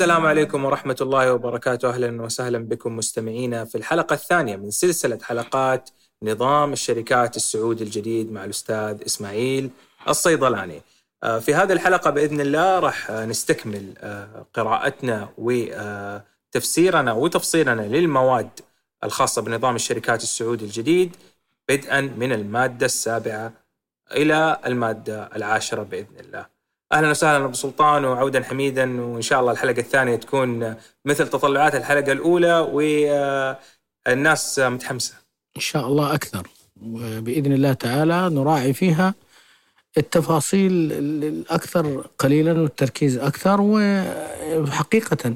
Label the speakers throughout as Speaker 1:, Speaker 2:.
Speaker 1: السلام عليكم ورحمة الله وبركاته. أهلا وسهلا بكم مستمعينا في الحلقة الثانية من سلسلة حلقات نظام الشركات السعودي الجديد مع الأستاذ إسماعيل الصيدلاني. آه، في هذه الحلقة بإذن الله راح نستكمل آه، قراءتنا وتفسيرنا وتفصيلنا للمواد الخاصة بنظام الشركات السعودي الجديد بدءا من المادة السابعة إلى المادة العاشرة بإذن الله. أهلا وسهلا ابو سلطان وعودا حميدا وإن شاء الله الحلقة الثانية تكون مثل تطلعات الحلقة الأولى والناس متحمسة.
Speaker 2: إن شاء الله أكثر وبإذن الله تعالى نراعي فيها التفاصيل الأكثر قليلا والتركيز أكثر وحقيقة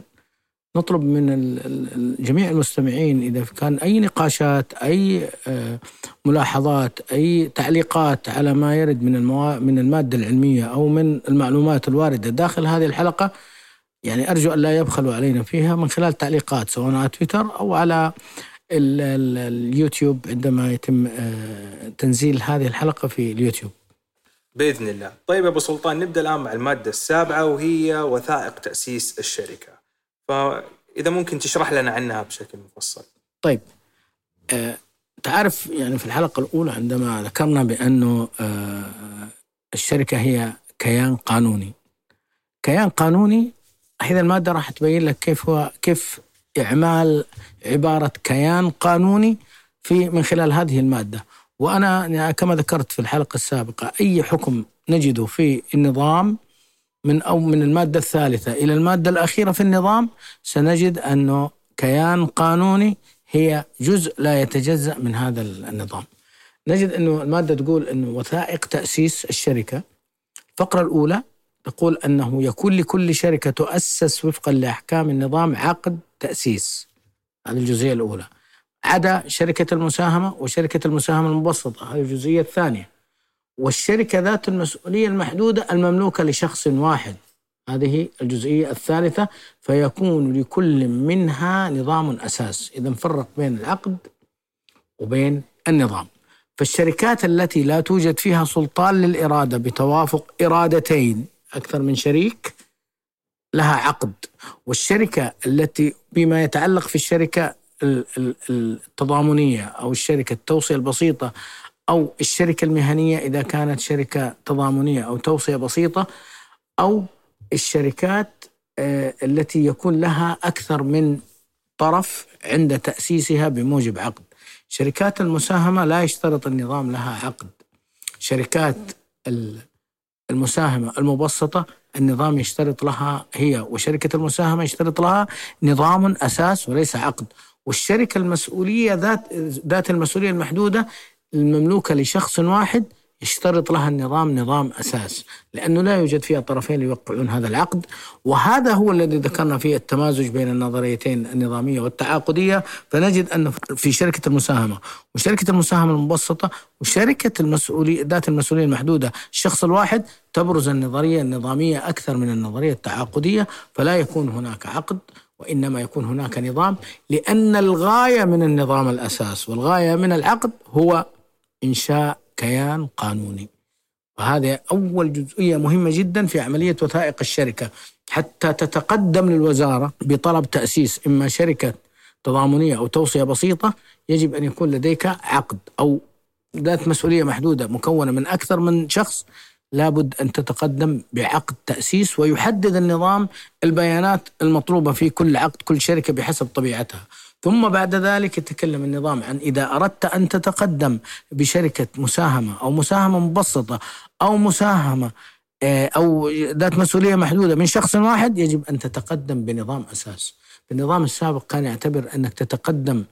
Speaker 2: نطلب من جميع المستمعين إذا كان أي نقاشات أي آه، ملاحظات أي تعليقات على ما يرد من الموا... من المادة العلمية أو من المعلومات الواردة داخل هذه الحلقة يعني أرجو أن لا يبخلوا علينا فيها من خلال تعليقات سواء على تويتر أو على ال ال اليوتيوب عندما يتم آه، تنزيل هذه الحلقة في اليوتيوب.
Speaker 1: بإذن الله. طيب أبو سلطان نبدأ الآن مع المادة السابعة وهي وثائق تأسيس الشركة. فإذا ممكن تشرح لنا عنها بشكل مفصل.
Speaker 2: طيب آه تعرف يعني في الحلقة الأولى عندما ذكرنا بأنه آه الشركة هي كيان قانوني. كيان قانوني هذه المادة راح تبين لك كيف هو كيف إعمال عبارة كيان قانوني في من خلال هذه المادة. وأنا كما ذكرت في الحلقة السابقة أي حكم نجده في النظام من أو من المادة الثالثة إلى المادة الأخيرة في النظام سنجد أنه كيان قانوني هي جزء لا يتجزأ من هذا النظام. نجد أنه المادة تقول أنه وثائق تأسيس الشركة الفقرة الأولى تقول أنه يكون لكل شركة تؤسس وفقا لأحكام النظام عقد تأسيس. هذه الجزئية الأولى. عدا شركة المساهمة وشركة المساهمة المبسطة هذه الجزئية الثانية. والشركة ذات المسؤولية المحدودة المملوكة لشخص واحد. هذه الجزئية الثالثة. فيكون لكل منها نظام أساس. إذا نفرق بين العقد وبين النظام. فالشركات التي لا توجد فيها سلطان للإرادة بتوافق إرادتين. أكثر من شريك لها عقد. والشركة التي بما يتعلق في الشركة التضامنية أو الشركة التوصية البسيطة أو الشركة المهنية إذا كانت شركة تضامنية أو توصية بسيطة أو الشركات آه، التي يكون لها أكثر من طرف عند تأسيسها بموجب عقد. شركات المساهمة لا يشترط النظام لها عقد. شركات المساهمة المبسطة النظام يشترط لها هي وشركة المساهمة يشترط لها نظام أساس وليس عقد. والشركة المسؤولية ذات ذات المسؤولية المحدودة المملوكة لشخص واحد يشترط لها النظام نظام أساس لأنه لا يوجد فيها طرفين يوقعون هذا العقد. وهذا هو الذي ذكرنا فيه التمازج بين النظريتين النظامية والتعاقدية. فنجد أن في شركة المساهمة وشركة المساهمة المبسطة وشركة المسؤولية ذات المسؤولية المحدودة الشخص الواحد تبرز النظرية النظامية أكثر من النظرية التعاقدية فلا يكون هناك عقد وإنما يكون هناك نظام لأن الغاية من النظام الأساس والغاية من العقد هو إنشاء كيان قانوني. وهذا أول جزئية مهمة جدا في عملية وثائق الشركة. حتى تتقدم للوزارة بطلب تأسيس إما شركة تضامنية أو توصية بسيطة يجب أن يكون لديك عقد أو ذات مسؤولية محدودة مكونة من أكثر من شخص لابد أن تتقدم بعقد تأسيس ويحدد النظام البيانات المطلوبة في كل عقد كل شركة بحسب طبيعتها. ثم بعد ذلك يتكلم النظام عن إذا أردت أن تتقدم بشركة مساهمة أو مساهمة مبسطة أو مساهمة آه، أو ذات مسؤولية محدودة من شخص واحد يجب أن تتقدم بنظام أساس. النظام السابق كان يعتبر أنك تتقدم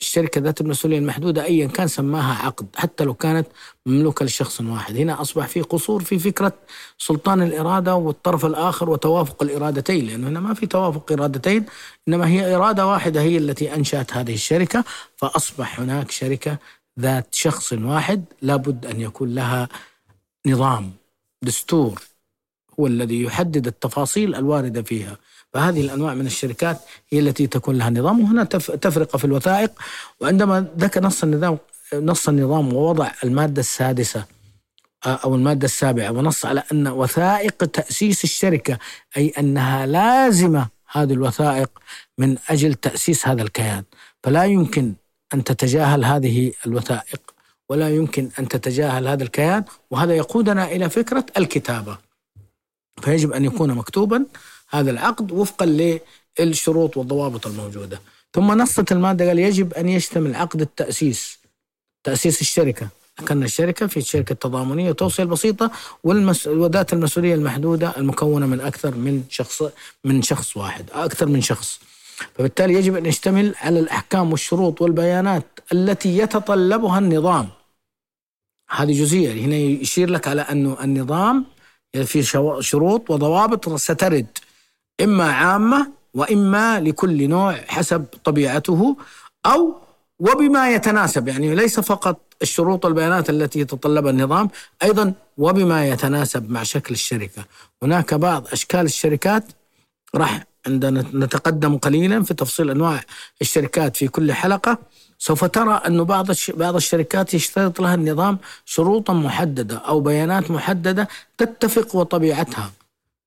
Speaker 2: الشركة ذات المسؤولية المحدودة أيا كان سماها عقد حتى لو كانت مملوكة لشخص واحد. هنا أصبح في قصور في فكرة سلطان الإرادة والطرف الآخر وتوافق الإرادتين لأنه هنا ما في توافق إرادتين إنما هي إرادة واحدة هي التي أنشأت هذه الشركة فأصبح هناك شركة ذات شخص واحد لابد أن يكون لها نظام دستور هو الذي يحدد التفاصيل الواردة فيها. فهذه الأنواع من الشركات هي التي تكون لها نظام وهنا تفرقة في الوثائق. وعندما ذكر نص النظام نص النظام ووضع المادة السادسة أو المادة السابعة ونص على أن وثائق تأسيس الشركة أي أنها لازمة هذه الوثائق من أجل تأسيس هذا الكيان. فلا يمكن أن تتجاهل هذه الوثائق ولا يمكن أن تتجاهل هذا الكيان وهذا يقودنا إلى فكرة الكتابة. فيجب أن يكون مكتوبا هذا العقد وفقا للشروط والضوابط الموجودة. ثم نصت المادة قال يجب أن يشتمل عقد التأسيس تأسيس الشركة. ذكرنا الشركة في شركة تضامنية توصية بسيطة والمس... وذات المسؤولية المحدودة المكونة من أكثر من شخص من شخص واحد أكثر من شخص. فبالتالي يجب أن يشتمل على الأحكام والشروط والبيانات التي يتطلبها النظام. هذه جزئية. هنا يشير لك على أنه النظام في شروط وضوابط سترد. إما عامة وإما لكل نوع حسب طبيعته أو وبما يتناسب يعني ليس فقط الشروط والبيانات التي يتطلبها النظام أيضا وبما يتناسب مع شكل الشركة. هناك بعض أشكال الشركات راح عندنا نتقدم قليلا في تفصيل أنواع الشركات في كل حلقة. سوف ترى أن بعض بعض الشركات يشترط لها النظام شروطا محددة أو بيانات محددة تتفق وطبيعتها.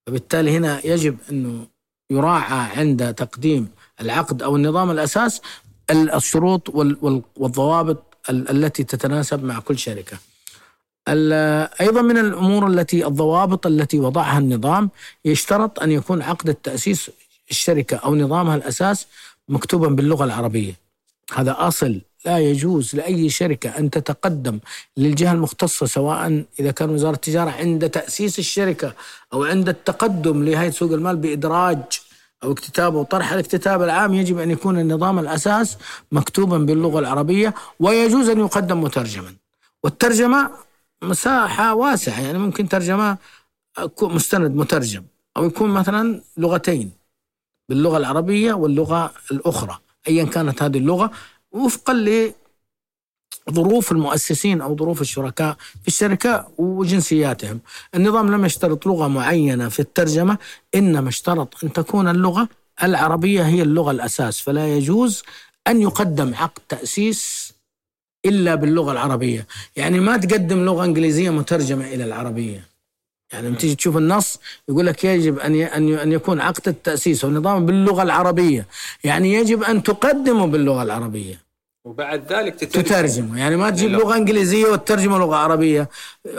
Speaker 2: فبالتالي هنا يجب أنه يراعى عند تقديم العقد أو النظام الأساس الشروط والضوابط التي تتناسب مع كل شركة. أيضا من الأمور التي الضوابط التي وضعها النظام يشترط أن يكون عقد التأسيس الشركة أو نظامها الأساس مكتوبا باللغة العربية. هذا أصل لا يجوز لأي شركة أن تتقدم للجهة المختصة سواء إذا كان وزارة التجارة عند تأسيس الشركة أو عند التقدم لهيئة سوق المال بإدراج أو اكتتاب أو طرح الاكتتاب العام يجب أن يكون النظام الأساس مكتوبا باللغة العربية ويجوز أن يقدم مترجما. والترجمة مساحة واسعة يعني ممكن ترجمة مستند مترجم أو يكون مثلا لغتين باللغة العربية واللغة الأخرى أيا كانت هذه اللغة. وفقا ظروف المؤسسين أو ظروف الشركاء في الشركة وجنسياتهم. النظام لم يشترط لغة معينة في الترجمة إنما اشترط أن تكون اللغة العربية هي اللغة الأساس فلا يجوز أن يقدم عقد تأسيس إلا باللغة العربية، يعني ما تقدم لغة إنجليزية مترجمة إلى العربية. يعني لما تيجي تشوف النص يقول لك يجب أن أن أن يكون عقد التأسيس والنظام باللغة العربية، يعني يجب أن تقدمه باللغة العربية.
Speaker 1: وبعد ذلك
Speaker 2: تترجمه. يعني ما تجيب لغة إنجليزية وتترجمه لغة عربية.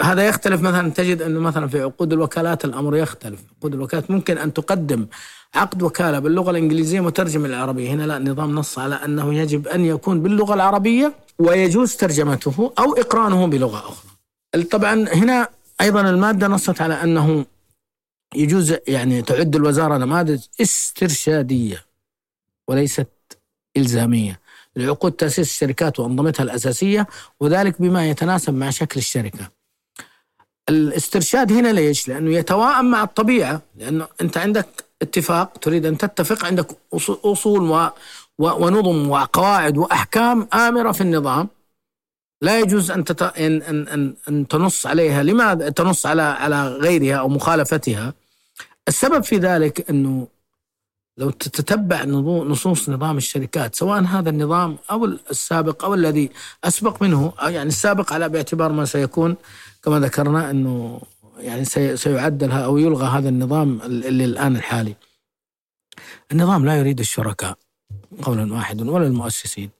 Speaker 2: هذا يختلف مثلا تجد أنه مثلا في عقود الوكالات الأمر يختلف. عقود الوكالات ممكن أن تقدم عقد وكالة باللغة الإنجليزية مترجم للعربية. هنا لا النظام نص على أنه يجب أن يكون باللغة العربية ويجوز ترجمته أو إقرانه بلغة أخرى. طبعا هنا أيضا المادة نصت على أنه يجوز يعني تعد الوزارة نماذج استرشادية وليست إلزامية. لعقود تأسيس الشركات وأنظمتها الأساسية وذلك بما يتناسب مع شكل الشركة. الاسترشاد هنا ليش؟ لأنه يتواءم مع الطبيعة. لأنه أنت عندك اتفاق تريد أن تتفق عندك أصول و ونظم وقواعد وأحكام آمرة في النظام. لا يجوز أن, تت... أن, أن, أن تنص عليها. لماذا تنص على على غيرها أو مخالفتها؟ السبب في ذلك أنه لو تتبع نصوص نظام الشركات سواء هذا النظام أو السابق أو الذي أسبق منه يعني السابق على باعتبار ما سيكون كما ذكرنا إنه يعني سيعدل أو يلغى هذا النظام اللي الآن الحالي. النظام لا يريد الشركاء قولا واحدا ولا المؤسسين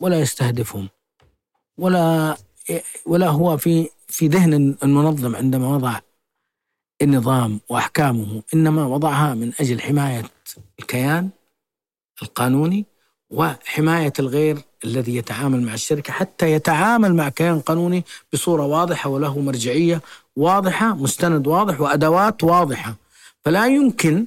Speaker 2: ولا يستهدفهم. ولا ولا هو في في ذهن المنظم عندما وضع النظام وأحكامه إنما وضعها من أجل حماية الكيان القانوني وحماية الغير الذي يتعامل مع الشركة حتى يتعامل مع كيان قانوني بصورة واضحة وله مرجعية واضحة مستند واضح وأدوات واضحة. فلا يمكن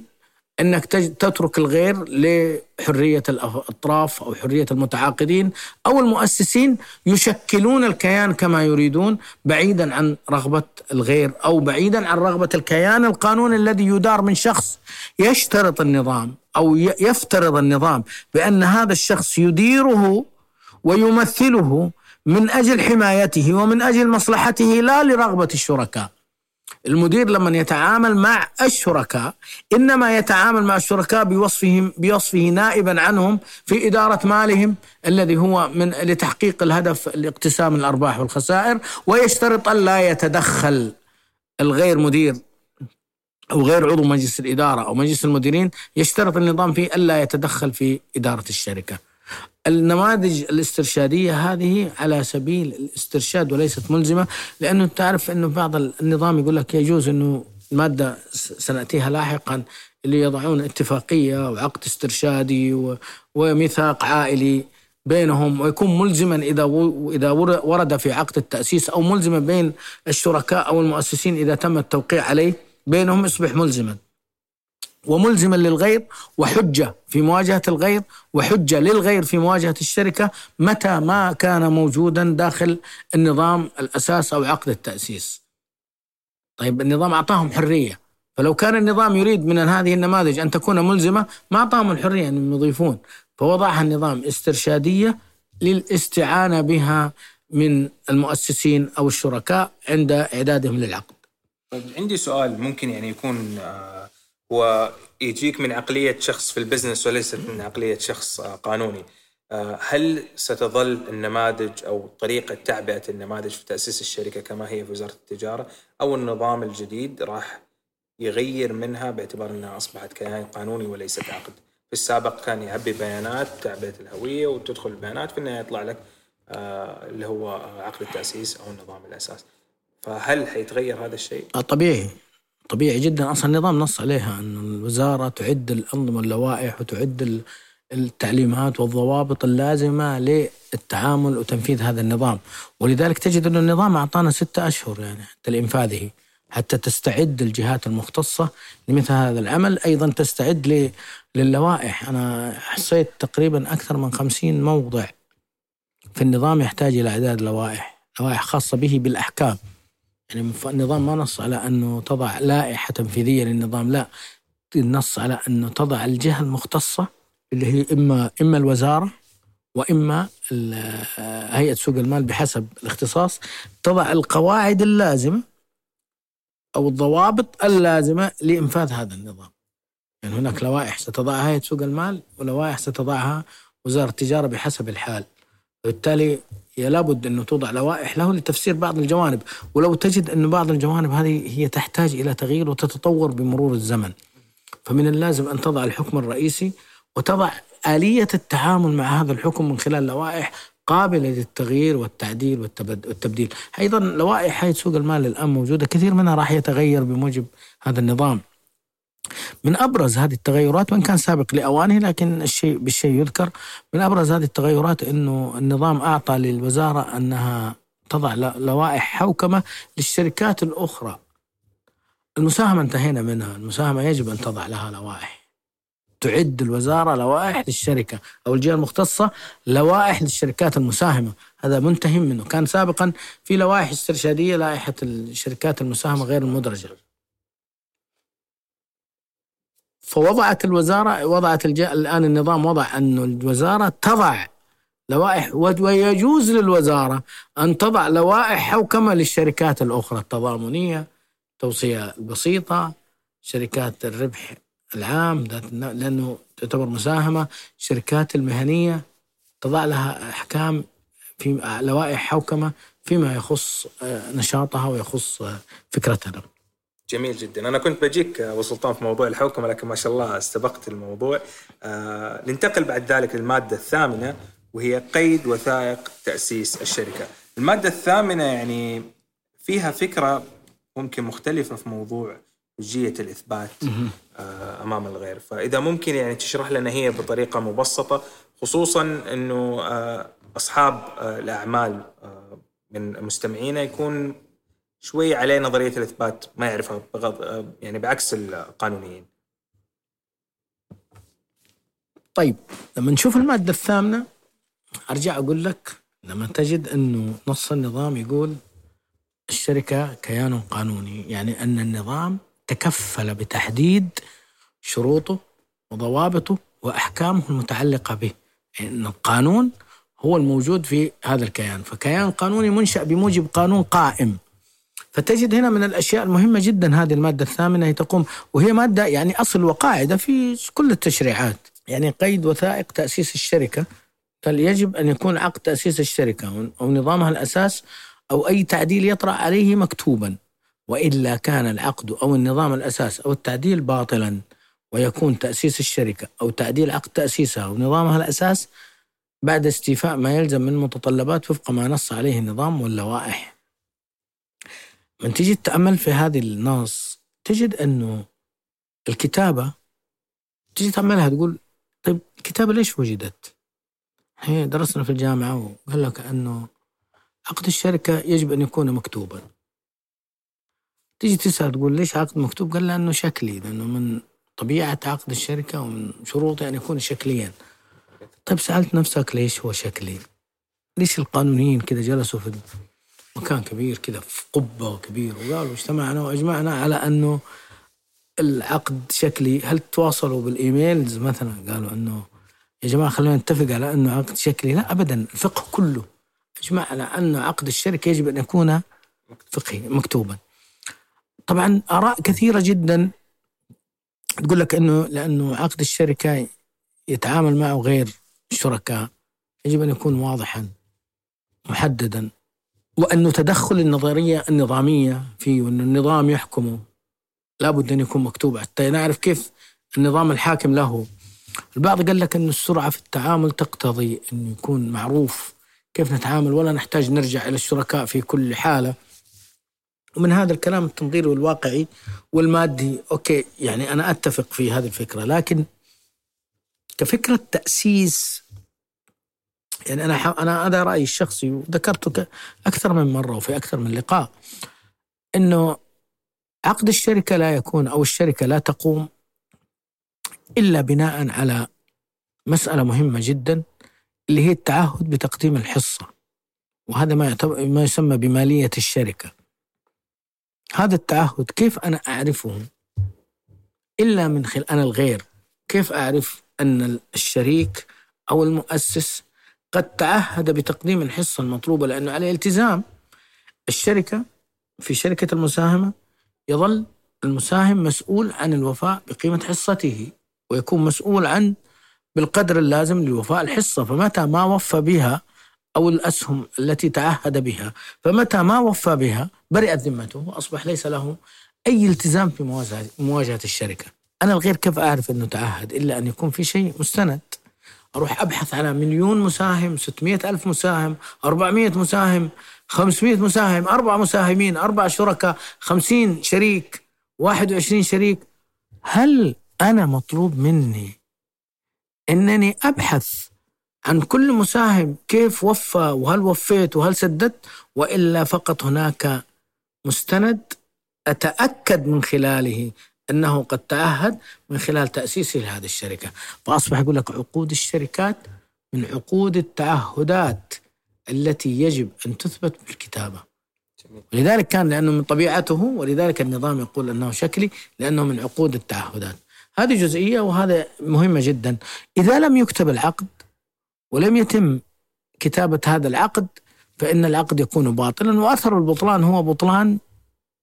Speaker 2: إنك تترك الغير لحرية الأطراف أو حرية المتعاقدين أو المؤسسين يشكلون الكيان كما يريدون بعيدا عن رغبة الغير أو بعيدا عن رغبة الكيان القانوني الذي يدار من شخص يشترط النظام أو يفترض النظام بأن هذا الشخص يديره ويمثله من أجل حمايته ومن أجل مصلحته لا لرغبة الشركاء. المدير لما يتعامل مع الشركاء إنما يتعامل مع الشركاء بوصفهم بوصفه نائبا عنهم في إدارة مالهم الذي هو من لتحقيق الهدف الاقتسام الأرباح والخسائر ويشترط الا يتدخل الغير مدير أو غير عضو مجلس الإدارة أو مجلس المديرين يشترط النظام فيه الا يتدخل في إدارة الشركة. النماذج الاسترشادية هذه على سبيل الاسترشاد وليست ملزمة لأنه تعرف إنه بعض النظام يقول لك يجوز إنه الماده سنأتيها لاحقا اللي يضعون اتفاقية وعقد استرشادي وميثاق عائلي بينهم ويكون ملزما إذا إذا ورد في عقد التأسيس أو ملزما بين الشركاء أو المؤسسين إذا تم التوقيع عليه بينهم يصبح ملزما. وملزما للغير وحجة في مواجهة الغير وحجة للغير في مواجهة الشركة متى ما كان موجودا داخل النظام الأساس أو عقد التأسيس. طيب النظام أعطاهم حرية فلو كان النظام يريد من هذه النماذج أن تكون ملزمة ما أعطاهم الحرية أن يضيفون فوضعها النظام استرشادية للاستعانة بها من المؤسسين أو الشركاء عند إعدادهم للعقد.
Speaker 1: طيب عندي سؤال ممكن يعني يكون آه هو يجيك من عقلية شخص في البزنس وليست من عقلية شخص قانوني. آه، هل ستظل النماذج أو طريقة تعبئة النماذج في تأسيس الشركة كما هي في وزارة التجارة أو النظام الجديد راح يغير منها باعتبار أنها أصبحت كيان قانوني وليست عقد؟ في السابق كان يعبي بيانات تعبئة الهوية وتدخل البيانات في النهاية يطلع لك آه، اللي هو عقد التأسيس أو النظام الأساس. فهل حيتغير هذا الشيء؟
Speaker 2: آه، طبيعي. طبيعي جدا. أصلا النظام نص عليها إن الوزارة تعد الأنظمة واللوائح وتعد التعليمات والضوابط اللازمة للتعامل وتنفيذ هذا النظام. ولذلك تجد أن النظام أعطانا ستة أشهر يعني حتى لإنفاذه حتى تستعد الجهات المختصة لمثل هذا العمل. أيضا تستعد للوائح. أنا حصيت تقريبا أكثر من خمسين موضع في النظام يحتاج إلى إعداد لوائح لوائح خاصة به بالأحكام. يعني النظام ما نص على أنه تضع لائحة تنفيذية للنظام لا. النص على أنه تضع الجهة المختصة اللي هي إما إما الوزارة وإما هيئة سوق المال بحسب الاختصاص. تضع القواعد اللازمة أو الضوابط اللازمة لإنفاذ هذا النظام. يعني هناك لوائح ستضعها هيئة سوق المال ولوائح ستضعها وزارة التجارة بحسب الحال. وبالتالي هي لابد أنه توضع لوائح له لتفسير بعض الجوانب ولو تجد أن بعض الجوانب هذه هي تحتاج إلى تغيير وتتطور بمرور الزمن. فمن اللازم أن تضع الحكم الرئيسي وتضع آلية التعامل مع هذا الحكم من خلال لوائح قابلة للتغيير والتعديل والتبديل. أيضا لوائح هيئة سوق المال الآن موجودة كثير منها راح يتغير بموجب هذا النظام. من أبرز هذه التغيرات وإن كان سابق لأوانه لكن الشيء بالشيء يذكر من أبرز هذه التغيرات إنه النظام أعطى للوزارة أنها تضع لوائح حوكمة للشركات الأخرى. المساهمة انتهينا منها، المساهمة يجب أن تضع لها لوائح. تعد الوزارة لوائح للشركة أو الجهة المختصة لوائح للشركات المساهمة، هذا منتهي منه، كان سابقا في لوائح استرشادية لائحة الشركات المساهمة غير المدرجة. فوضعت الوزارة وضعت الآن النظام وضع أن الوزارة تضع لوائح ويجوز للوزارة أن تضع لوائح حوكمة للشركات الأخرى التضامنية التوصية البسيطة شركات الربح العام لأنه تعتبر مساهمة الشركات المهنية تضع لها أحكام في لوائح حوكمة فيما يخص آه، نشاطها ويخص آه، فكرتها.
Speaker 1: جميل جدا. أنا كنت بجيك أبو سلطان في موضوع الحوكمه لكن ما شاء الله استبقت الموضوع. آه ننتقل بعد ذلك للمادة الثامنة وهي قيد وثائق تأسيس الشركة. المادة الثامنة يعني فيها فكرة ممكن مختلفة في موضوع حجيه الإثبات آه أمام الغير. فإذا ممكن يعني تشرح لنا هي بطريقة مبسطة خصوصا إنه آه أصحاب آه الأعمال من مستمعينا يكون شوي عليه نظرية الإثبات ما يعرفها بغض يعني بعكس القانونيين.
Speaker 2: طيب لما نشوف المادة الثامنة أرجع أقول لك لما تجد إنه نص النظام يقول الشركة كيان قانوني يعني أن النظام تكفل بتحديد شروطه وضوابطه وأحكامه المتعلقة به. إن القانون هو الموجود في هذا الكيان. فكيان قانوني منشأ بموجب قانون قائم. فتجد هنا من الأشياء المهمة جدا هذه المادة الثامنة هي تقوم وهي مادة يعني أصل وقاعدة في كل التشريعات. يعني قيد وثائق تأسيس الشركة قال يجب أن يكون عقد تأسيس الشركة أو نظامها الأساس أو أي تعديل يطرأ عليه مكتوبا. وإلا كان العقد أو النظام الأساس أو التعديل باطلا ويكون تأسيس الشركة أو تعديل عقد تأسيسها أو نظامها الأساس بعد استيفاء ما يلزم من متطلبات وفق ما نص عليه النظام واللوائح. من تيجي تتأمل في هذه النص تجد أنه الكتابة تيجي تأملها تقول طيب الكتابة ليش وجدت؟ هي درسنا في الجامعة وقال لك أنه عقد الشركة يجب أن يكون مكتوبا تيجي تسأل تقول ليش عقد مكتوب؟ قال لأنه شكلي لأنه من طبيعة عقد الشركة ومن شروطه أن يكون شكليا طيب سألت نفسك ليش هو شكلي؟ ليش القانونيين كده جلسوا في مكان كبير كده في قبة كبير وقالوا اجتمعنا وأجمعنا على أنه العقد شكلي هل تواصلوا بالإيميلز مثلا؟ قالوا أنه يا جماعة خلينا نتفق على أنه عقد شكلي. لا أبدا الفقه كله أجمع على أن عقد الشركة يجب أن يكون فقهي مكتوبا. طبعا آراء كثيرة جدا تقول لك أنه لأنه عقد الشركة يتعامل معه غير الشركاء يجب أن يكون واضحا محددا. وأنه تدخل النظرية النظامية فيه وأن النظام يحكمه لابد أن يكون مكتوب. حتى نعرف كيف النظام الحاكم له. البعض قال لك أن السرعة في التعامل تقتضي أن يكون معروف كيف نتعامل ولا نحتاج نرجع إلى الشركاء في كل حالة. ومن هذا الكلام التنظيري والواقعي والمادي. أوكي يعني أنا أتفق في هذه الفكرة. لكن كفكرة تأسيس يعني أنا أنا هذا رأيي الشخصي وذكرته أكثر من مرة وفي أكثر من لقاء إنه عقد الشركة لا يكون أو الشركة لا تقوم إلا بناء على مسألة مهمة جدا اللي هي التعهد بتقديم الحصة. وهذا ما ما يسمى بمالية الشركة. هذا التعهد كيف أنا أعرفه؟ إلا من خلال أنا الغير كيف أعرف أن الشريك أو المؤسس قد تعهد بتقديم الحصة المطلوبة لأنه عليه التزام الشركة في شركة المساهمة يظل المساهم مسؤول عن الوفاء بقيمة حصته ويكون مسؤول عن بالقدر اللازم لوفاء الحصة فمتى ما وفى بها أو الأسهم التي تعهد بها فمتى ما وفى بها برئت ذمته وأصبح ليس له أي التزام في مواجهة الشركة. أنا الغير كيف أعرف أنه تعهد إلا أن يكون في شيء مستند؟ أروح أبحث على مليون مساهم 600 ألف مساهم 400 مساهم 500 مساهم أربع مساهمين أربع شركاء 50 شريك 21 شريك. هل أنا مطلوب مني أنني أبحث عن كل مساهم؟ كيف وفى؟ وهل وفيت؟ وهل سددت؟ وإلا فقط هناك مستند أتأكد من خلاله. أنه قد تعهد من خلال تأسيسه لهذه الشركة. فأصبح يقول لك عقود الشركات من عقود التعهدات التي يجب أن تثبت بالكتابة ولذلك كان لأنه من طبيعته ولذلك النظام يقول أنه شكلي لأنه من عقود التعهدات هذه جزئية وهذا مهمة جدا. إذا لم يكتب العقد ولم يتم كتابة هذا العقد فإن العقد يكون باطلا. وأثر البطلان هو بطلان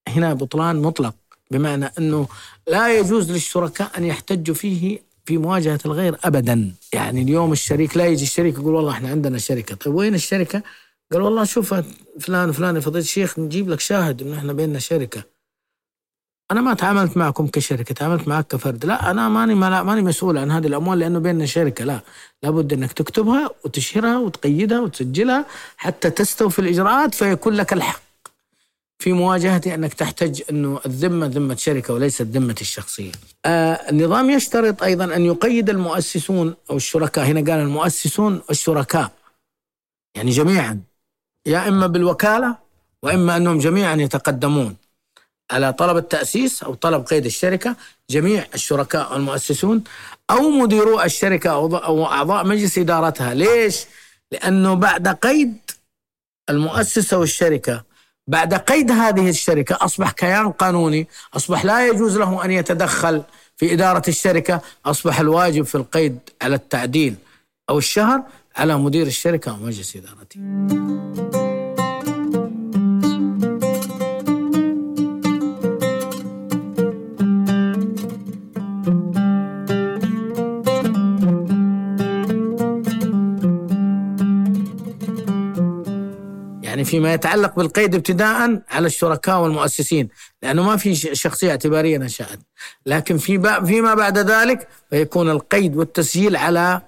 Speaker 2: هنا بطلان مطلق. بمعنى أنه لا يجوز للشركاء أن يحتجوا فيه في مواجهة الغير أبدا. يعني اليوم الشريك لا يجي الشريك يقول والله إحنا عندنا شركة. طيب وين الشركة؟ قال والله شوف فلان فلان فضيلة الشيخ نجيب لك شاهد انه إحنا بيننا شركة. أنا ما تعاملت معكم كشركة تعاملت معك كفرد. لا أنا ماني ماني مسؤول عن هذه الأموال لأنه بيننا شركة. لا لابد إنك تكتبها وتشهرها وتقيدها وتسجلها حتى تستوفي الإجراءات فيكون لك الحق. في مواجهة أنك تحتج أنه الذمة ذمة شركة وليست ذمة الشخصية. آه النظام يشترط أيضا أن يقيد المؤسسون أو الشركاء. هنا قال المؤسسون والشركاء. يعني جميعا. يا إما بالوكالة وإما أنهم جميعا يتقدمون. على طلب التأسيس أو طلب قيد الشركة جميع الشركاء والمؤسسون أو مديرو الشركة أو أعضاء مجلس إدارتها. ليش؟ لأنه بعد قيد المؤسسة والشركة بعد قيد هذه الشركة أصبح كيان قانوني أصبح لا يجوز له أن يتدخل في إدارة الشركة أصبح الواجب في القيد على التعديل أو الشهر على مدير الشركة أو مجلس إدارته. فيما يتعلق بالقيد ابتداء على الشركاء والمؤسسين لأنه ما في شخصية اعتبارية نشأت. لكن في فيما بعد ذلك فيكون القيد والتسجيل على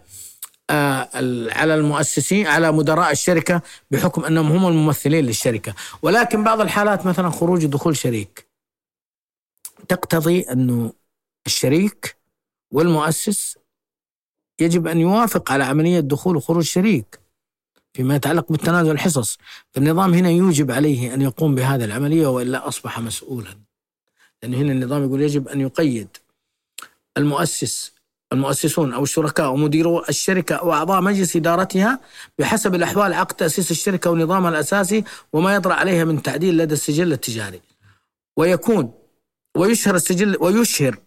Speaker 2: آه، على المؤسسين على مدراء الشركة بحكم أنهم هم الممثلين للشركة. ولكن بعض الحالات مثلا خروج ودخول شريك. تقتضي أنه الشريك والمؤسس يجب أن يوافق على عملية دخول وخروج شريك. فيما يتعلق بالتنازل الحصص فالنظام هنا يوجب عليه أن يقوم بهذه العملية وإلا أصبح مسؤولا. لأن هنا النظام يقول يجب أن يقيد المؤسس المؤسسون أو الشركاء أو مديرو الشركة أو أعضاء مجلس إدارتها بحسب الأحوال عقد تأسيس الشركة ونظامها الأساسي وما يطرأ عليها من تعديل لدى السجل التجاري. ويكون ويشهر السجل ويشهر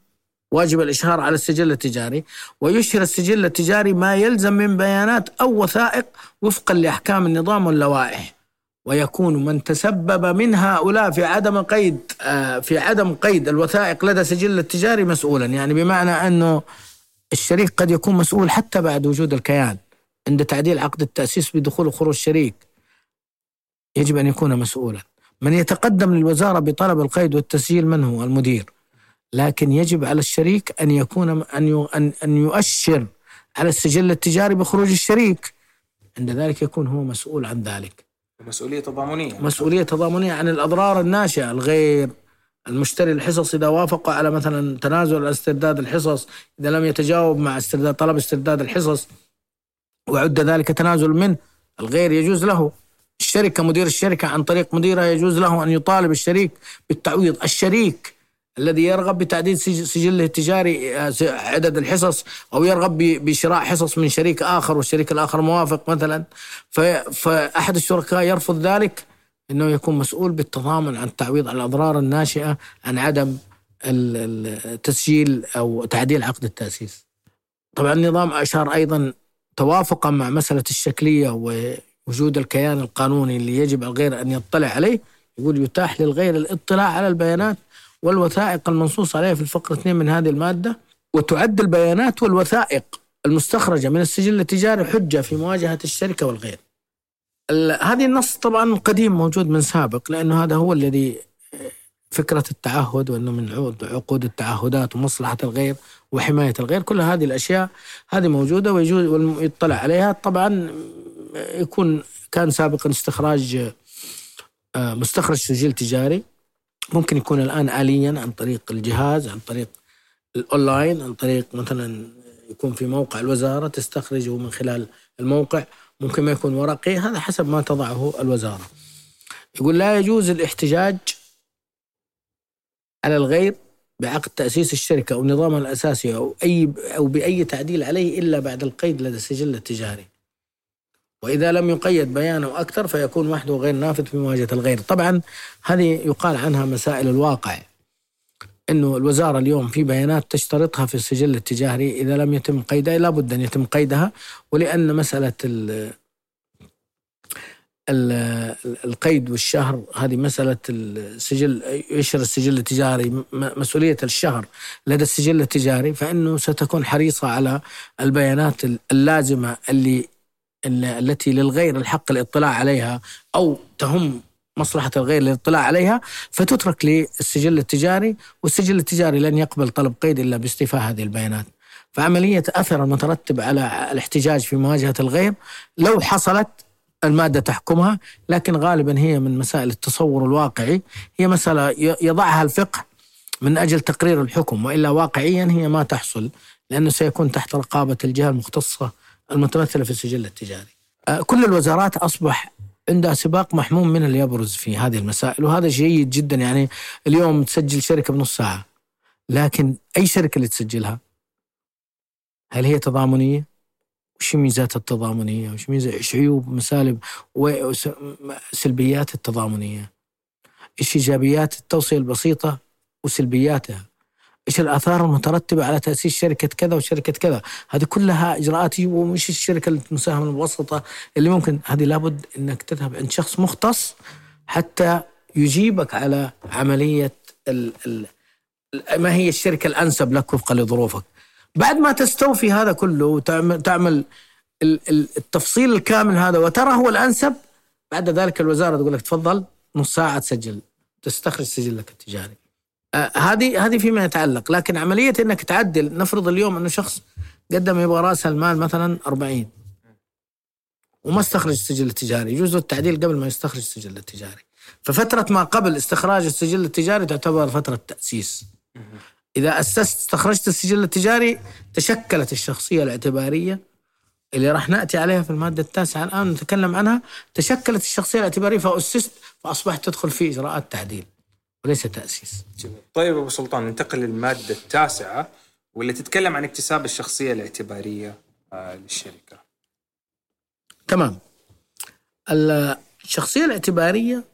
Speaker 2: واجب الإشهار على السجل التجاري ويشهر السجل التجاري ما يلزم من بيانات أو وثائق وفقا لأحكام النظام واللوائح. ويكون من تسبب من هؤلاء في عدم قيد آه، في عدم قيد الوثائق لدى السجل التجاري مسؤولا. يعني بمعنى أنه الشريك قد يكون مسؤول حتى بعد وجود الكيان عند تعديل عقد التأسيس بدخول وخروج الشريك يجب أن يكون مسؤولا. من يتقدم للوزارة بطلب القيد والتسجيل من هو؟ المدير. لكن يجب على الشريك أن يكون أن أن يؤشر على السجل التجاري بخروج الشريك. عند ذلك يكون هو مسؤول عن ذلك.
Speaker 1: مسؤولية تضامنية.
Speaker 2: مسؤولية تضامنية عن الأضرار الناشئة الغير المشتري الحصص إذا وافق على مثلا تنازل استرداد الحصص إذا لم يتجاوب مع استرداد طلب استرداد الحصص وعد ذلك تنازل منه الغير يجوز له. الشركة مدير الشركة عن طريق مديرها يجوز له أن يطالب الشريك بالتعويض. الشريك الذي يرغب بتعديل سجله التجاري آه، عدد الحصص أو يرغب بشراء حصص من شريك آخر والشريك الآخر موافق مثلا فأحد الشركاء يرفض ذلك إنه يكون مسؤول بالتضامن عن التعويض عن الأضرار الناشئة عن عدم التسجيل أو تعديل عقد التأسيس. طبعا النظام أشار أيضا توافقا مع مسألة الشكلية ووجود الكيان القانوني اللي يجب الغير أن يطلع عليه يقول يتاح للغير الاطلاع على البيانات والوثائق المنصوص عليها في الفقرة 2 من هذه المادة وتعد البيانات والوثائق المستخرجة من السجل التجاري حجة في مواجهة الشركة والغير. هذه النص طبعا قديم موجود من سابق لأنه هذا هو الذي فكرة التعهد وأنه من عقود التعهدات ومصلحة الغير وحماية الغير. كل هذه الأشياء هذه موجودة ويجوز ويطلع عليها. طبعا يكون كان سابقا استخراج آه، مستخرج سجل تجاري. ممكن يكون الآن آليا عن طريق الجهاز عن طريق الأونلاين عن طريق مثلا يكون في موقع الوزارة تستخرجه من خلال الموقع ممكن ما يكون ورقي هذا حسب ما تضعه الوزارة يقول لا يجوز الاحتجاج على الغير بعقد تأسيس الشركة أو نظامها الأساسي أو أي أو بأي تعديل عليه إلا بعد القيد لدى السجل التجاري. وإذا لم يقيد بيانه أكثر فيكون وحده غير نافذ في مواجهة الغير. طبعا هذه يقال عنها مسائل الواقع إنه الوزارة اليوم في بيانات تشترطها في السجل التجاري إذا لم يتم قيدها لابد أن يتم قيدها ولأن مسألة ال القيد والشهر هذه مسألة السجل يشهر السجل التجاري مسؤولية الشهر لدى السجل التجاري فإنه ستكون حريصة على البيانات اللازمة اللي التي للغير الحق الاطلاع عليها أو تهم مصلحة الغير للاطلاع عليها فتترك للسجل التجاري والسجل التجاري لن يقبل طلب قيد إلا باستيفاء هذه البيانات. فعملية أثر المترتب على الاحتجاج في مواجهة الغير لو حصلت المادة تحكمها لكن غالبا هي من مسائل التصور الواقعي هي مسألة يضعها الفقه من أجل تقرير الحكم وإلا واقعيا هي ما تحصل لأنه سيكون تحت رقابة الجهة المختصة المتمثلة في السجل التجاري آه، كل الوزارات أصبح عندها سباق محموم من اللي يبرز في هذه المسائل وهذا جيد جدا يعني اليوم تسجل شركة بنص ساعة لكن أي شركة اللي تسجلها هل هي تضامنية؟ وش ميزات التضامنية؟ وش ميزات إيش عيوب مسالب وسلبيات التضامنية؟ إيش إيجابيات التوصية البسيطة وسلبياتها؟ إيش الآثار المترتبة على تأسيس شركة كذا وشركة كذا؟ هذه كلها إجراءات ومش الشركة المساهمة المبسطه اللي ممكن. هذه لابد إنك تذهب عند شخص مختص حتى يجيبك على عملية ال ال ما هي الشركة الأنسب لك وفقا لظروفك. بعد ما تستوفي هذا كله وتعمل تعمل التفصيل الكامل هذا وترى هو الأنسب بعد ذلك الوزارة تقول لك تفضل نص ساعة تسجل تستخرج سجلك التجاري. هذه هذه فيما يتعلق. لكن عملية إنك تعدل نفرض اليوم إنه شخص قدم يبغى رأس المال مثلا 40 وما استخرج السجل التجاري يجوز التعديل قبل ما يستخرج السجل التجاري. ففترة ما قبل استخراج السجل التجاري تعتبر فترة تأسيس. إذا أسست استخرجت السجل التجاري تشكلت الشخصية الاعتبارية اللي راح نأتي عليها في المادة التاسعة الآن نتكلم عنها تشكلت الشخصية الاعتبارية فأسست فأصبحت تدخل في إجراءات تعديل. وليس تأسيس.
Speaker 1: جميل. طيب أبو سلطان ننتقل للمادة التاسعة واللي تتكلم عن اكتساب الشخصية الاعتبارية آه، للشركة.
Speaker 2: تمام. الشخصية الاعتبارية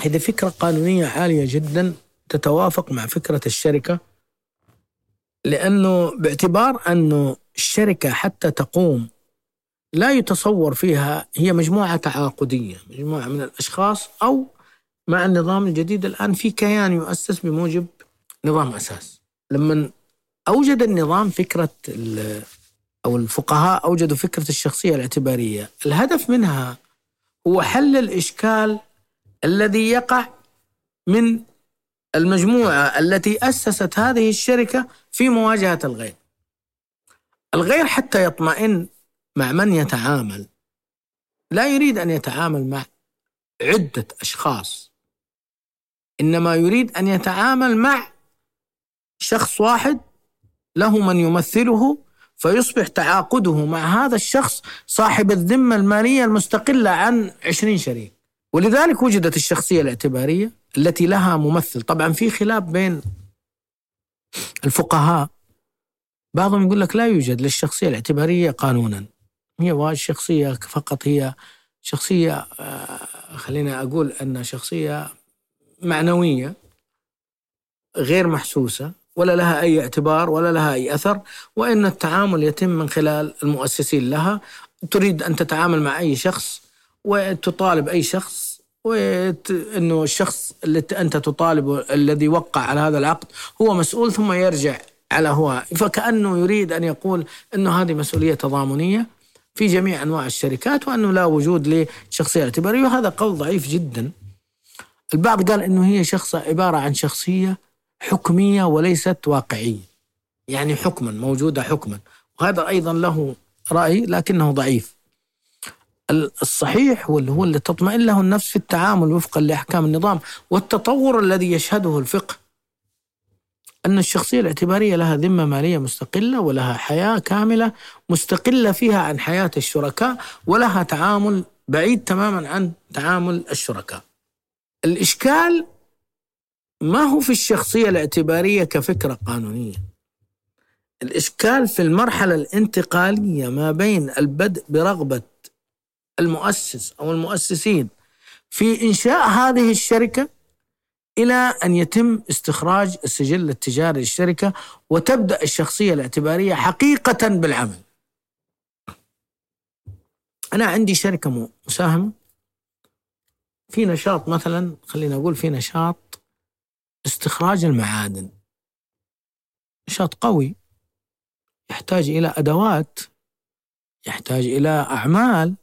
Speaker 2: هذه فكرة قانونية عالية جدا تتوافق مع فكرة الشركة لأنه باعتبار أنه الشركة حتى تقوم لا يتصور فيها هي مجموعة تعاقدية مجموعة من الأشخاص أو مع النظام الجديد الآن في كيان يؤسس بموجب نظام أساس. لما أوجد النظام فكرة أو الفقهاء أوجدوا فكرة الشخصية الاعتبارية الهدف منها هو حل الإشكال الذي يقع من المجموعة التي أسست هذه الشركة في مواجهة الغير. الغير حتى يطمئن مع من يتعامل. لا يريد أن يتعامل مع عدة أشخاص. إنما يريد أن يتعامل مع شخص واحد له من يمثله فيصبح تعاقده مع هذا الشخص صاحب الذمة المالية المستقلة عن عشرين شريك. ولذلك وجدت الشخصية الاعتبارية التي لها ممثل. طبعا في خلاف بين الفقهاء. بعضهم يقول لك لا يوجد للشخصية الاعتبارية قانونا. هي شخصية فقط هي شخصية آه، خلينا أقول أن شخصية معنوية غير محسوسة ولا لها أي اعتبار ولا لها أي أثر وإن التعامل يتم من خلال المؤسسين لها تريد أن تتعامل مع أي شخص وتطالب أي شخص وانه الشخص اللي أنت تطالبه الذي وقع على هذا العقد هو مسؤول ثم يرجع على هو فكأنه يريد أن يقول إنه هذه مسؤولية تضامنية في جميع أنواع الشركات وأنه لا وجود لشخصية اعتبارية وهذا قول ضعيف جدا. البعض قال إنه هي شخص عبارة عن شخصية حكمية وليست واقعية. يعني حكما موجودة حكما وهذا أيضا له رأي لكنه ضعيف. الصحيح هو اللي هو اللي تطمئن له النفس في التعامل وفقا لأحكام النظام والتطور الذي يشهده الفقه أن الشخصية الاعتبارية لها ذمة مالية مستقلة ولها حياة كاملة مستقلة فيها عن حياة الشركاء ولها تعامل بعيد تماما عن تعامل الشركاء. الإشكال ما هو في الشخصية الاعتبارية كفكرة قانونية. الإشكال في المرحلة الانتقالية ما بين البدء برغبة المؤسس أو المؤسسين في إنشاء هذه الشركة إلى أن يتم استخراج السجل التجاري للشركة وتبدأ الشخصية الاعتبارية حقيقة بالعمل أنا عندي شركة مساهمة في نشاط مثلا خلينا أقول في نشاط استخراج المعادن. نشاط قوي. يحتاج إلى أدوات يحتاج إلى أعمال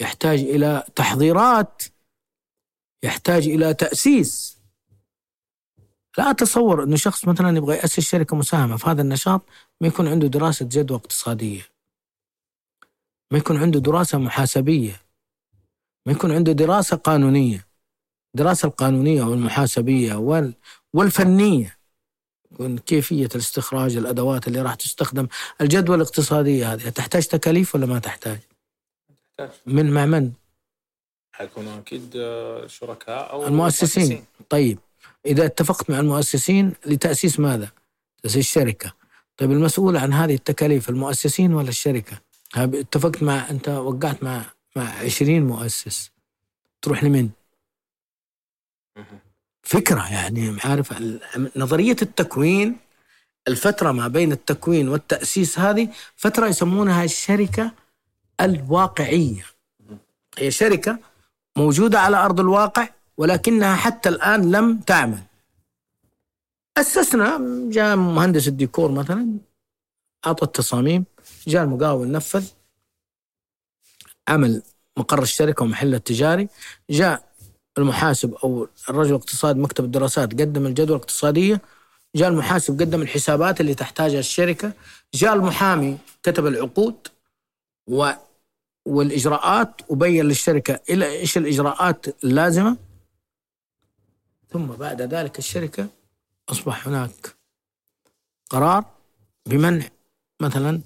Speaker 2: يحتاج إلى تحضيرات يحتاج إلى تأسيس. لا أتصور أنه شخص مثلا يبغى يأسس شركة مساهمة في هذا النشاط ما يكون عنده دراسة جدوى اقتصادية. ما يكون عنده دراسة محاسبية. ما يكون عنده دراسة قانونية الدراسة القانونية والمحاسبية وال والفنية كيفية الاستخراج الأدوات اللي راح تستخدم الجدوى الاقتصادية هذه تحتاج تكاليف ولا ما تحتاج؟ من مع من؟
Speaker 1: حيكونوا أكيد آه، شركاء أو
Speaker 2: المؤسسين مؤسسين. طيب إذا اتفقت مع المؤسسين لتأسيس ماذا؟ تأسيس شركة طيب المسؤول عن هذه التكاليف المؤسسين ولا الشركة؟ اتفقت مع أنت وقعت مع مع 20 مؤسس. تروح لمن؟ فكرة يعني عارف نظرية التكوين الفترة ما بين التكوين والتأسيس هذه فترة يسمونها الشركة الواقعية. هي شركة موجودة على أرض الواقع ولكنها حتى الآن لم تعمل. أسسنا جاء مهندس الديكور مثلا أعطى التصاميم جاء المقاول نفذ عمل مقر الشركة ومحلها التجاري جاء المحاسب أو الرجل الاقتصاد مكتب الدراسات قدم الجدول الاقتصادية جاء المحاسب قدم الحسابات اللي تحتاجها الشركة جاء المحامي كتب العقود و والإجراءات وبين للشركة إلى إيش الإجراءات اللازمة. ثم بعد ذلك الشركة أصبح هناك قرار بمنع مثلا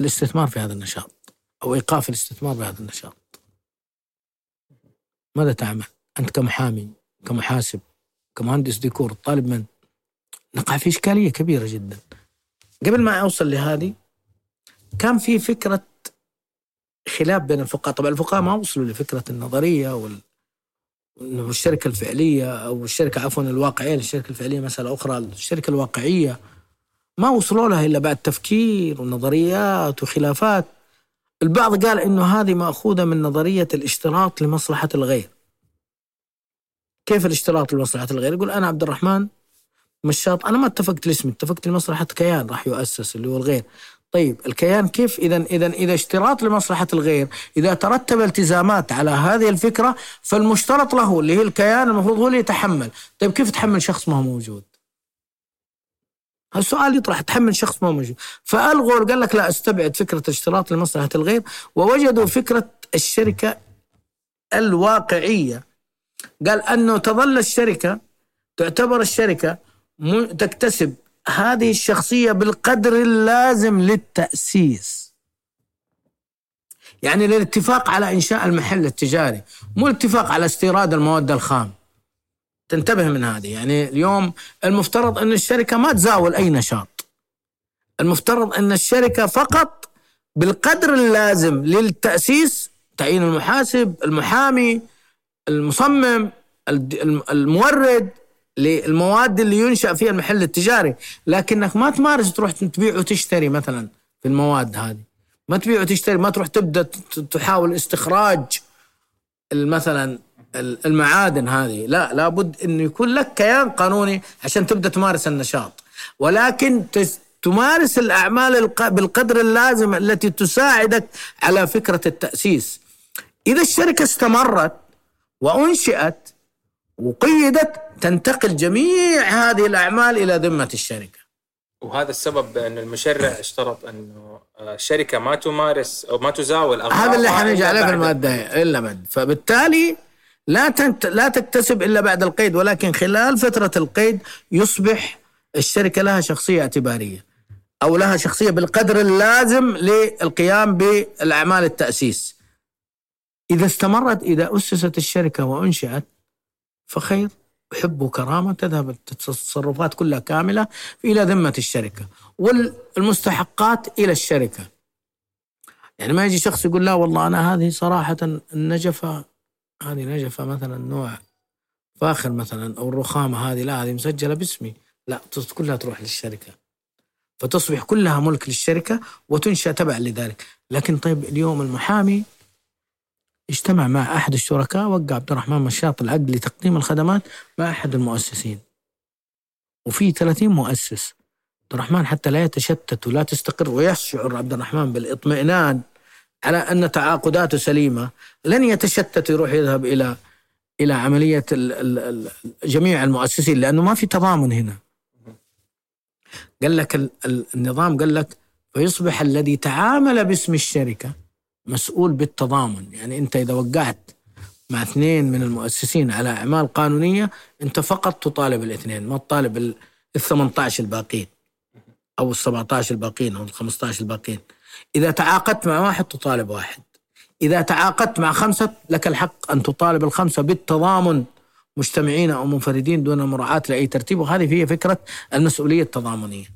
Speaker 2: الاستثمار في هذا النشاط. أو إيقاف الاستثمار في هذا النشاط. ماذا تعمل؟ أنت كمحامي كمحاسب كمهندس ديكور طالب من؟ نقع في إشكالية كبيرة جدا. قبل ما أوصل لهذه كان في فكرة خلاف بين الفقهاء. طبعا الفقهاء ما وصلوا لفكرة النظرية وال الشركة الفعلية أو الشركة عفوا الواقعية الشركة الفعلية مسألة أخرى. الشركة الواقعية ما وصلوا لها إلا بعد تفكير ونظريات وخلافات. البعض قال إنه هذه مأخوذة من نظرية الاشتراط لمصلحة الغير. كيف الاشتراط لمصلحة الغير؟ يقول أنا عبد الرحمن مشاط أنا ما اتفقت لاسمي اتفقت لمصلحة كيان راح يؤسس اللي هو الغير. طيب الكيان كيف؟ إذا إذا إذا اشتراط لمصلحة الغير إذا ترتب التزامات على هذه الفكرة فالمشترط له اللي هي الكيان المفروض هو اللي يتحمل. طيب كيف تحمل شخص ما هو موجود؟ السؤال يطرح تحمل شخص ما موجود. فألغوا قال لك لا استبعد فكرة اشتراط لمصلحة الغير. ووجدوا فكرة الشركة الواقعية. قال أنه تظل الشركة تعتبر الشركة تكتسب هذه الشخصية بالقدر اللازم للتأسيس. يعني الاتفاق على إنشاء المحل التجاري مو الاتفاق على استيراد المواد الخام. تنتبه من هذه. يعني اليوم المفترض أن الشركة ما تزاول أي نشاط. المفترض أن الشركة فقط بالقدر اللازم للتأسيس تعيين المحاسب المحامي المصمم المورد للمواد اللي ينشأ فيها المحل التجاري. لكنك ما تمارس تروح تبيع وتشتري مثلا في المواد هذه. ما تبيع وتشتري ما تروح تبدأ تحاول استخراج مثلا المعادن هذه. لا لابد انه يكون لك كيان قانوني عشان تبدأ تمارس النشاط. ولكن تمارس الأعمال بالقدر اللازم التي تساعدك على فكرة التأسيس. إذا الشركة استمرت وأنشئت وقيدت تنتقل جميع هذه الأعمال إلى ذمة الشركة.
Speaker 1: وهذا السبب أن المشرع اشترط أنه الشركة ما تمارس أو ما تزاول
Speaker 2: هذا اللي حنجي عليه في المادة إلا مد فبالتالي لا تنت... لا تكتسب إلا بعد القيد ولكن خلال فترة القيد يصبح الشركة لها شخصية اعتبارية أو لها شخصية بالقدر اللازم للقيام بالأعمال التأسيس. إذا استمرت إذا أسست الشركة وأنشأت فخير حب وكرامة تذهب التصرفات كلها كاملة إلى ذمة الشركة والمستحقات إلى الشركة. يعني ما يجي شخص يقول لا والله أنا هذه صراحة النجفة هذه نجفة مثلا نوع فاخر مثلا أو الرخامة هذه لا هذه مسجلة باسمي. لا كلها تروح للشركة. فتصبح كلها ملك للشركة وتنشأ تبع لذلك. لكن طيب اليوم المحامي اجتمع مع أحد الشركاء وقع عبد الرحمن مشاط العقد لتقديم الخدمات مع أحد المؤسسين. وفي 30 مؤسس. عبد الرحمن حتى لا يتشتت ولا تستقر ويشعر عبد الرحمن بالإطمئنان. على أن تعاقداته سليمة لن يتشتت يروح يذهب إلى إلى عملية جميع المؤسسين لأنه ما في تضامن هنا. قال لك النظام قال لك فيصبح الذي تعامل باسم الشركة مسؤول بالتضامن. يعني أنت إذا وقعت مع اثنين من المؤسسين على أعمال قانونية أنت فقط تطالب الاثنين ما تطالب ال 18 الباقين أو ال 17 الباقين أو ال 15 الباقين إذا تعاقدت مع واحد تطالب واحد. إذا تعاقدت مع خمسة لك الحق أن تطالب الخمسة بالتضامن مجتمعين أو منفردين دون مراعاة لأي ترتيب. وهذه هي فكرة المسؤولية التضامنية.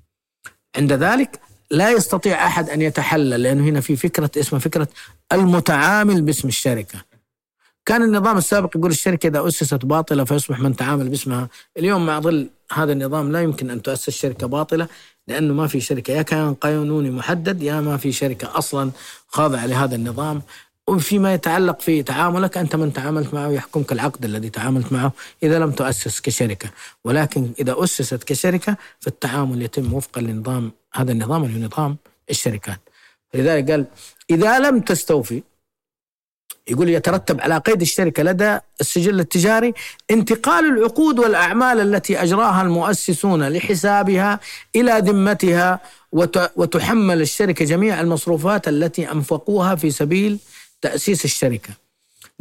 Speaker 2: عند ذلك لا يستطيع أحد أن يتحلل لأنه هنا في فكرة اسمها فكرة المتعامل باسم الشركة. كان النظام السابق يقول الشركة إذا أسست باطلة فيصبح من تعامل باسمها، اليوم مع ظل هذا النظام لا يمكن أن تؤسس شركة باطلة. لأنه ما في شركة. يا كان قانوني محدد يا ما في شركة أصلا خاضعه لهذا النظام. وفيما يتعلق في تعاملك أنت من تعاملت معه يحكمك العقد الذي تعاملت معه إذا لم تؤسس كشركة. ولكن إذا أسست كشركة فالتعامل يتم وفقا لنظام هذا النظام اللي هو نظام الشركات. لذلك قال إذا لم تستوفي يقول يترتب على قيد الشركة لدى السجل التجاري انتقال العقود والأعمال التي أجراها المؤسسون لحسابها إلى ذمتها وتحمل الشركة جميع المصروفات التي أنفقوها في سبيل تأسيس الشركة.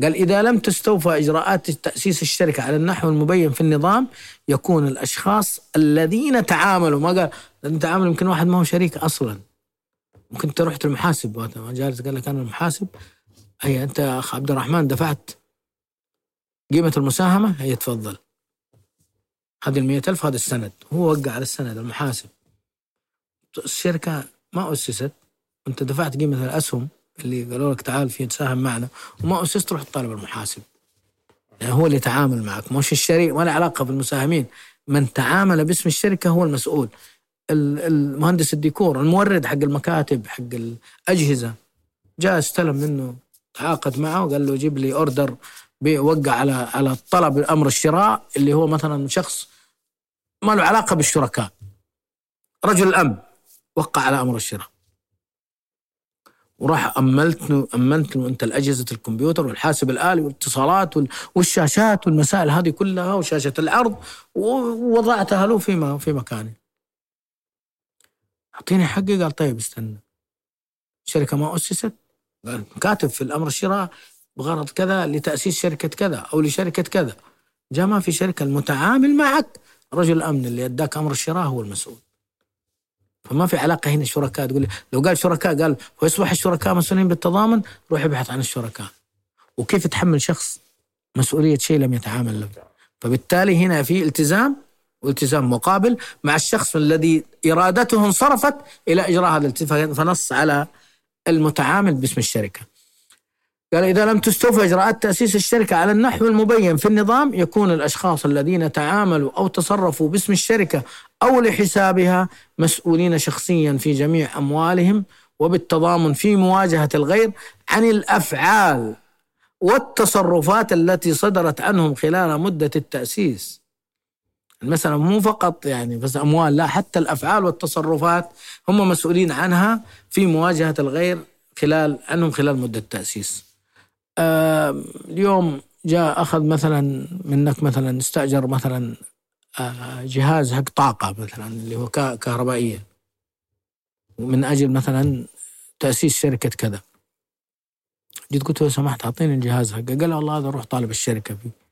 Speaker 2: قال إذا لم تستوفى إجراءات تأسيس الشركة على النحو المبين في النظام يكون الأشخاص الذين تعاملوا ما قال تعامل يمكن واحد ما هو شريك أصلا. ممكن أنت رحت المحاسب جالس قال لك أنا المحاسب. هي أنت أخ عبد الرحمن دفعت قيمة المساهمة؟ هي تفضل. هذه المية ألف هذا السند. هو وقع على السند المحاسب. الشركة ما أسست. أنت دفعت قيمة الأسهم اللي قالوا لك تعال في تساهم معنا وما أسست تروح تطالب المحاسب. يعني هو اللي يتعامل معك مش الشريك ولا علاقة بالمساهمين. من تعامل باسم الشركة هو المسؤول. المهندس الديكور المورد حق المكاتب حق الأجهزة جاء استلم منه تعاقد معه وقال له جيب لي order وقع على على طلب أمر الشراء اللي هو مثلا شخص ما له علاقة بالشركاء رجل الامن وقع على أمر الشراء وراح أملت امنت له أنت الأجهزة الكمبيوتر والحاسب الآلي والاتصالات والشاشات والمسائل هذه كلها وشاشة العرض ووضعتها له في في مكانه. أعطيني حقي قال طيب استنى. الشركة ما أسست كاتب في الأمر الشراء بغرض كذا لتأسيس شركة كذا أو لشركة كذا. جاء ما في شركة المتعامل معك رجل الامن اللي اداك أمر الشراء هو المسؤول. فما في علاقة هنا شركاء تقول لو قال شركاء قال ويصبح الشركاء مسؤولين بالتضامن روح ابحث عن الشركاء وكيف تحمل شخص مسؤولية شيء لم يتعامل له فبالتالي هنا في التزام والتزام مقابل مع الشخص الذي إرادته انصرفت إلى إجراء هذا الالتزام فنص على المتعامل باسم الشركة. قال إذا لم تستوفى إجراءات تأسيس الشركة على النحو المبين في النظام يكون الأشخاص الذين تعاملوا أو تصرفوا باسم الشركة أو لحسابها مسؤولين شخصيا في جميع أموالهم وبالتضامن في مواجهة الغير عن الأفعال والتصرفات التي صدرت عنهم خلال مدة التأسيس. المسألة مو فقط يعني بس أموال لا حتى الأفعال والتصرفات هم مسؤولين عنها في مواجهة الغير خلال عنهم خلال مدة التأسيس اليوم جاء أخذ مثلا منك مثلا استأجر مثلا آه، جهاز حق طاقة مثلا اللي هو كهربائية. ومن أجل مثلا تأسيس شركة كذا. جيت قلت له سمحت أعطيني الجهاز حقه. قال والله هذا روح طالب الشركة فيه.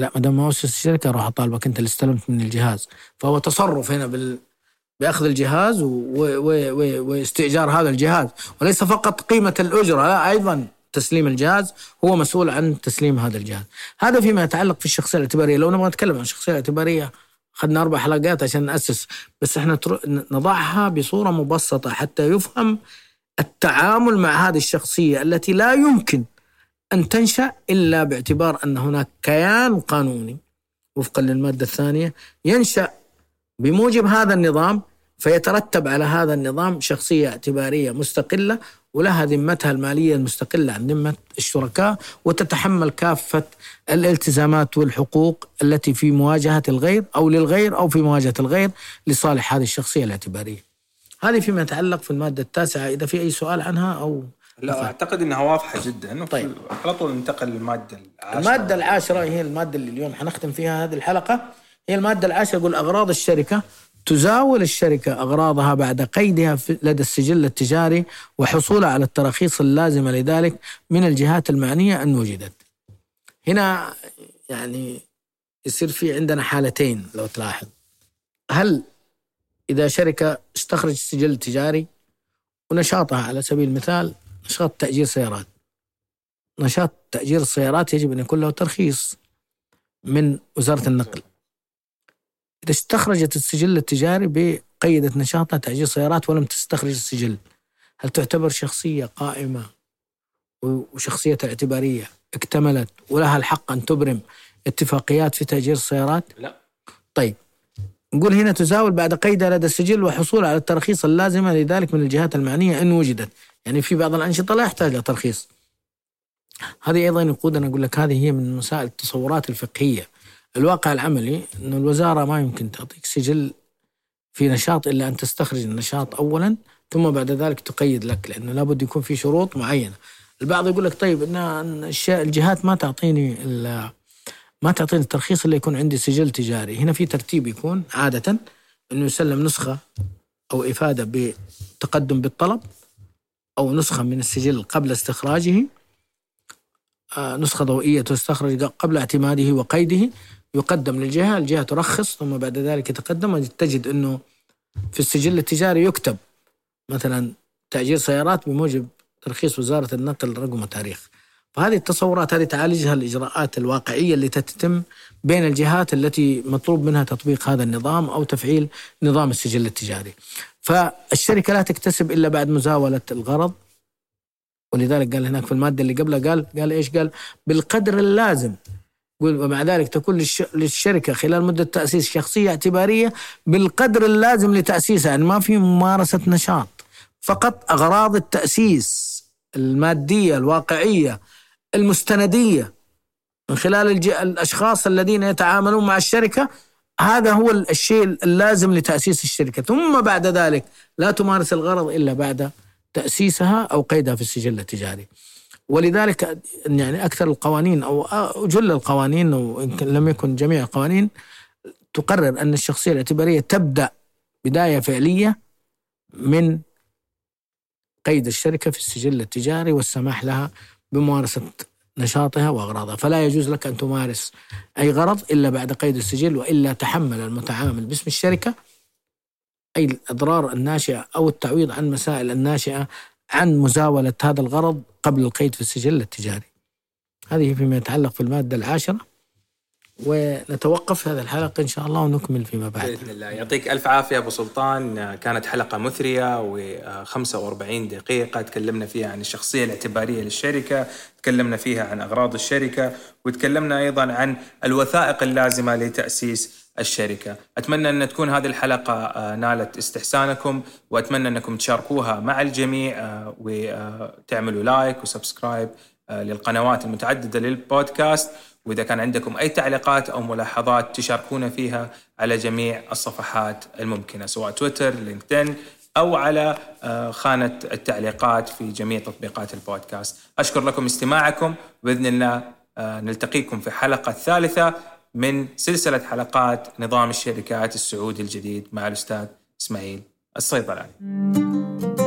Speaker 2: لا ما دام ما أسس الشركة راح أطالبك أنت اللي استلمت من الجهاز. فهو تصرف هنا بال بأخذ الجهاز و... و... و... واستئجار هذا الجهاز. وليس فقط قيمة الأجرة لا أيضا تسليم الجهاز هو مسؤول عن تسليم هذا الجهاز. هذا فيما يتعلق في الشخصية الاعتبارية. لو نبغى نتكلم عن الشخصية الاعتبارية اخذنا أربع حلقات عشان نأسس بس إحنا نضعها بصورة مبسطة حتى يفهم التعامل مع هذه الشخصية التي لا يمكن أن تنشأ إلا باعتبار أن هناك كيان قانوني. وفقا للمادة الثانية ينشأ بموجب هذا النظام فيترتب على هذا النظام شخصية اعتبارية مستقلة ولها ذمتها المالية المستقلة عن ذمة الشركاء وتتحمل كافة الالتزامات والحقوق التي في مواجهة الغير أو للغير أو في مواجهة الغير لصالح هذه الشخصية الاعتبارية. هذه فيما يتعلق في المادة التاسعة إذا في أي سؤال عنها أو
Speaker 1: لا أعتقد إنها واضحة جدا. طيب. على طول ننتقل للمادة
Speaker 2: العاشرة. المادة العاشرة هي المادة اللي اليوم حنختم فيها هذه الحلقة. هي المادة العاشرة يقول أغراض الشركة تزاول الشركة أغراضها بعد قيدها لدى السجل التجاري وحصولها على التراخيص اللازمة لذلك من الجهات المعنية أن وجدت. هنا يعني يصير في عندنا حالتين لو تلاحظ. هل إذا شركة استخرج سجل تجاري ونشاطها على سبيل المثال نشاط تأجير سيارات. نشاط تأجير السيارات يجب أن يكون له ترخيص من وزارة النقل. إذا استخرجت السجل التجاري بقيدت نشاطها تأجير سيارات ولم تستخرج السجل هل تعتبر شخصية قائمة وشخصية اعتبارية اكتملت ولها الحق أن تبرم اتفاقيات في تأجير السيارات؟
Speaker 1: لا.
Speaker 2: طيب نقول هنا تزاول بعد قيدها لدى السجل وحصول على الترخيص اللازمة لذلك من الجهات المعنية إن وجدت. يعني في بعض الأنشطة لا يحتاج لها ترخيص. هذه أيضا يقودنا أقول لك هذه هي من مسائل التصورات الفقهية. الواقع العملي أن الوزارة ما يمكن تعطيك سجل في نشاط إلا أن تستخرج النشاط أولا ثم بعد ذلك تقيد لك لأنه لابد يكون في شروط معينة. البعض يقول لك طيب إن الجهات ما تعطيني ما تعطيني الترخيص اللي يكون عندي سجل تجاري. هنا في ترتيب يكون عادة إنه يسلم نسخة أو إفادة بتقدم بالطلب أو نسخة من السجل قبل استخراجه آه، نسخة ضوئية تستخرج قبل اعتماده وقيده. يقدم للجهة الجهة ترخص ثم بعد ذلك يتقدم تجد أنه في السجل التجاري يكتب مثلا تأجير سيارات بموجب ترخيص وزارة النقل رقم وتاريخ. فهذه التصورات هذه تعالجها الإجراءات الواقعية اللي تتم بين الجهات التي مطلوب منها تطبيق هذا النظام أو تفعيل نظام السجل التجاري. فالشركة لا تكتسب إلا بعد مزاولة الغرض. ولذلك قال هناك في المادة اللي قبلها قال قال إيش؟ قال بالقدر اللازم. ومع ذلك تكون للشركة خلال مدة تأسيس شخصية اعتبارية بالقدر اللازم لتأسيسها يعني ما في ممارسة نشاط. فقط أغراض التأسيس المادية الواقعية المستندية من خلال الأشخاص الذين يتعاملون مع الشركة هذا هو الشيء اللازم لتأسيس الشركة. ثم بعد ذلك لا تمارس الغرض إلا بعد تأسيسها أو قيدها في السجل التجاري. ولذلك يعني أكثر القوانين أو جل القوانين وإن لم يكن جميع القوانين تقرر أن الشخصية الاعتبارية تبدأ بداية فعلية من قيد الشركة في السجل التجاري والسماح لها بممارسة نشاطها وأغراضها. فلا يجوز لك أن تمارس أي غرض إلا بعد قيد السجل وإلا تحمل المتعامل باسم الشركة. أي الأضرار الناشئة أو التعويض عن مسائل الناشئة عن مزاولة هذا الغرض قبل القيد في السجل التجاري. هذه فيما يتعلق في المادة العاشرة. ونتوقف هذا الحلقة إن شاء الله ونكمل فيما بعد.
Speaker 1: بإذن الله. يعطيك ألف عافية أبو سلطان. كانت حلقة مثرية و45 دقيقة. تكلمنا فيها عن الشخصية الاعتبارية للشركة تكلمنا فيها عن أغراض الشركة وتكلمنا أيضا عن الوثائق اللازمة لتأسيس الشركة. أتمنى أن تكون هذه الحلقة آه، نالت استحسانكم وأتمنى أنكم تشاركوها مع الجميع آه، وتعملوا like و subscribe آه، للقنوات المتعددة للبودكاست. وإذا كان عندكم أي تعليقات أو ملاحظات تشاركونا فيها على جميع الصفحات الممكنة سواء تويتر لينكدين أو على خانة التعليقات في جميع تطبيقات البودكاست. أشكر لكم استماعكم. بإذن الله نلتقيكم في الحلقة الثالثة من سلسلة حلقات نظام الشركات السعودي الجديد مع الأستاذ إسماعيل الصيدلاني.